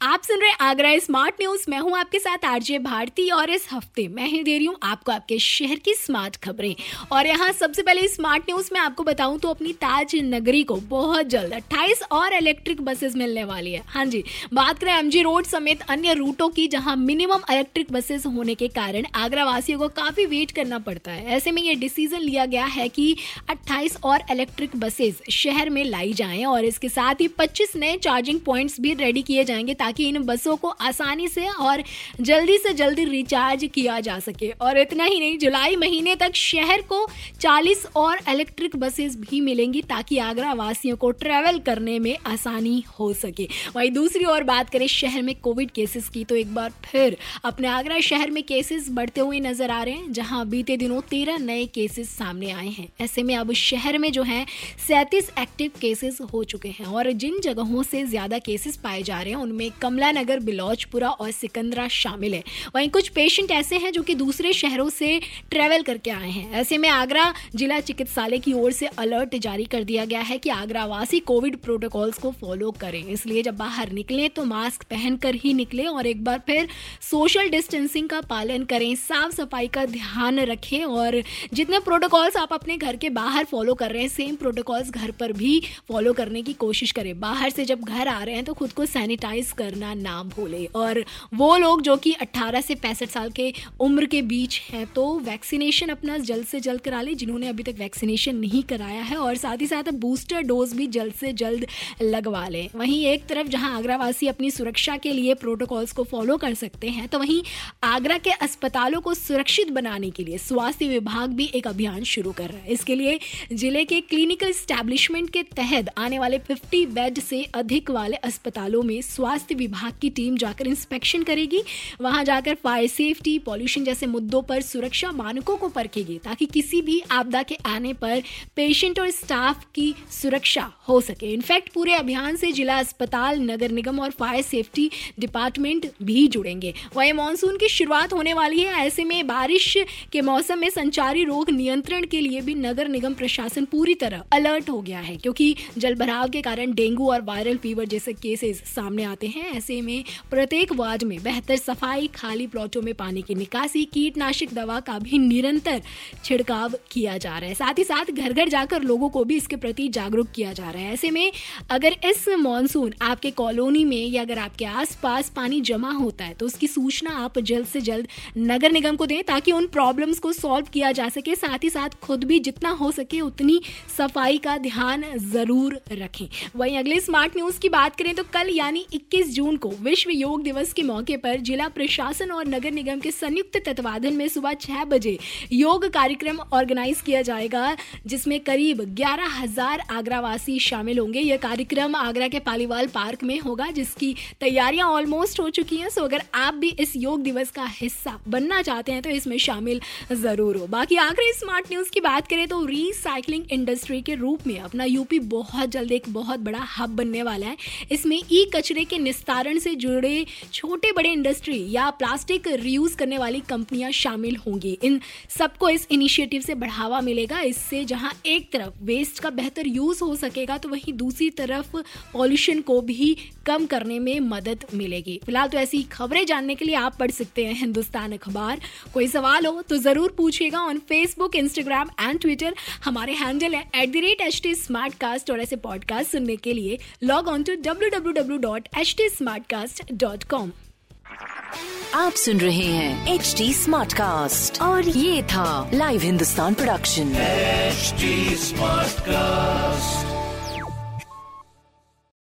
आप सुन रहे आगरा स्मार्ट न्यूज़। मैं हूँ आपके साथ आरजे भारती और इस हफ़्ते मैं ही दे रही हूँ आपको आपके शहर की स्मार्ट खबरें। और यहाँ सबसे पहले स्मार्ट न्यूज़ में आपको बताऊँ तो अपनी ताज नगरी को बहुत जल्द 28 और इलेक्ट्रिक बसेस मिलने वाली है। हाँ जी, बात करें एमजी रोड समेत अन्य रूटों की जहाँ मिनिमम इलेक्ट्रिक बसेस होने के कारण आगरा वासियों को काफ़ी वेट करना पड़ता है। ऐसे में ये डिसीज़न लिया गया है कि अट्ठाईस और इलेक्ट्रिक बसेस शहर में लाई जाए और इसके साथ ही पच्चीस नए चार्जिंग पॉइंट्स भी रेडी किए जाएँगे ताकि इन बसों को आसानी से और जल्दी से जल्दी रिचार्ज किया जा सके। और इतना ही नहीं, जुलाई महीने तक शहर को 40 और इलेक्ट्रिक बसेस भी मिलेंगी ताकि आगरा वासियों को ट्रैवल करने में आसानी हो सके। वहीं दूसरी ओर बात करें शहर में कोविड केसेस की तो एक बार फिर अपने आगरा शहर में केसेस बढ़ते हुए नज़र आ रहे हैं, जहाँ बीते दिनों तेरह नए केसेस सामने आए हैं। ऐसे में अब शहर में जो है, सैंतीस एक्टिव केसेस हो चुके हैं और जिन जगहों से ज़्यादा केसेस पाए जा रहे हैं, उनमें कमला नगर बिलौजपुरा और सिकंदरा शामिल है। वहीं कुछ पेशेंट ऐसे हैं जो कि दूसरे शहरों से ट्रेवल करके आए हैं। ऐसे में आगरा जिला चिकित्सालय की ओर से अलर्ट जारी कर दिया गया है कि आगरा वासी कोविड प्रोटोकॉल्स को फॉलो करें। इसलिए जब बाहर निकलें तो मास्क पहनकर ही निकलें और एक बार फिर सोशल डिस्टेंसिंग का पालन करें। साफ़ सफ़ाई का ध्यान रखें और जितने प्रोटोकॉल्स आप अपने घर के बाहर फॉलो कर रहे हैं सेम प्रोटोकॉल्स घर पर भी फॉलो करने की कोशिश करें। बाहर से जब घर आ रहे हैं तो खुद को सैनिटाइज करना ना भूले। और वो लोग जो कि 18 से पैंसठ साल के उम्र के बीच हैं तो वैक्सीनेशन अपना जल्द से जल्द करा ले। जिन्होंने अभी तक वैक्सीनेशन नहीं कराया है, और साथ ही साथ बूस्टर डोज भी जल्द से जल्द लगवा लें। वहीं एक तरफ़ जहाँ आगरावासी अपनी सुरक्षा के लिए प्रोटोकॉल्स को फॉलो कर सकते हैं तो वहीं आगरा के अस्पतालों को सुरक्षित बनाने के लिए स्वास्थ्य विभाग भी एक अभियान शुरू कर रहा है। इसके लिए ज़िले के क्लिनिकल स्टैब्लिशमेंट के तहत आने वाले 50 बेड से अधिक वाले अस्पतालों में स्वास्थ्य विभाग की टीम जाकर इंस्पेक्शन करेगी। वहाँ जाकर फायर सेफ्टी पॉल्यूशन जैसे मुद्दों पर सुरक्षा मानकों को परखेगी ताकि किसी भी आपदा के आने पर पेशेंट और स्टाफ की सुरक्षा हो सके। इनफैक्ट पूरे अभियान से जिला अस्पताल, नगर निगम और फायर सेफ्टी डिपार्टमेंट भी जुड़ेंगे। वही मानसून की शुरुआत होने वाली है। ऐसे में बारिश के मौसम में संचारी रोग नियंत्रण के लिए भी नगर निगम प्रशासन पूरी तरह अलर्ट हो गया है, क्योंकि जल भराव के कारण डेंगू और वायरल फीवर जैसे केसेस सामने आते हैं। ऐसे में प्रत्येक वार्ड में बेहतर सफ़ाई, खाली प्लॉटों में पानी की निकासी, कीटनाशक दवा का भी निरंतर छिड़काव किया जा रहा है। साथ ही साथ घर घर जाकर लोगों को भी इसके प्रति जागरूक किया जा रहा है। ऐसे में अगर इस मानसून आपके कॉलोनी में या अगर आपके आसपास पानी जमा होता है तो उसकी सूचना आप जल्द से जल्द नगर निगम को दें ताकि उन प्रॉब्लम्स को सॉल्व किया जा सके। साथ ही साथ खुद भी जितना हो सके उतनी सफ़ाई का ध्यान ज़रूर रखें। वहीं अगले स्मार्ट न्यूज़ की बात करें तो कल यानी 21 जून को विश्व योग दिवस के मौके पर जिला प्रशासन और नगर निगम के संयुक्त तत्वाधान में सुबह छह बजे योग कार्यक्रम ऑर्गेनाइज किया जाएगा, जिसमें करीब ग्यारह हज़ार आगरावासी शामिल होंगे। यह कार्यक्रम आगरा के पालीवाल पार्क में होगा, जिसकी तैयारियाँ ऑलमोस्ट हो चुकी हैं। सो अगर आप भी इस योग दिवस का हिस्सा बनना चाहते हैं तो इसमें शामिल ज़रूर हो। बाकी आगरा स्मार्ट न्यूज़ की बात करें तो रिसाइकलिंग इंडस्ट्री के रूप में अपना यूपी बहुत जल्द एक बहुत बड़ा हब बनने वाला है। इसमें ई कचरे के निस्तारण से जुड़े छोटे बड़े इंडस्ट्री या प्लास्टिक रियूज करने वाली कंपनियाँ शामिल होंगी। इन सबको इस इनिशिएटिव से बढ़ावा मिलेगा। इससे जहाँ एक तरफ़ वेस्ट का बेहतर यूज़ हो सकेगा तो वहीं दूसरी तरफ़ पॉल्यूशन को भी कम करने में मदद मिलेगी। फ़िलहाल तो ऐसी खबरें जानने के लिए आप पढ़ सकते हैं हिंदुस्तान अखबार। कोई सवाल हो तो ज़रूर पूछिएगा on Facebook Instagram and Twitter हमारे हैंडल है at the rate H T smart cast और ऐसे पॉडकास्ट सुनने के लिए log on to W W W dot H T smart cast dot com आप सुन रहे हैं एच टी स्मार्ट कास्ट और ये था live Hindustan production HD Smartcast.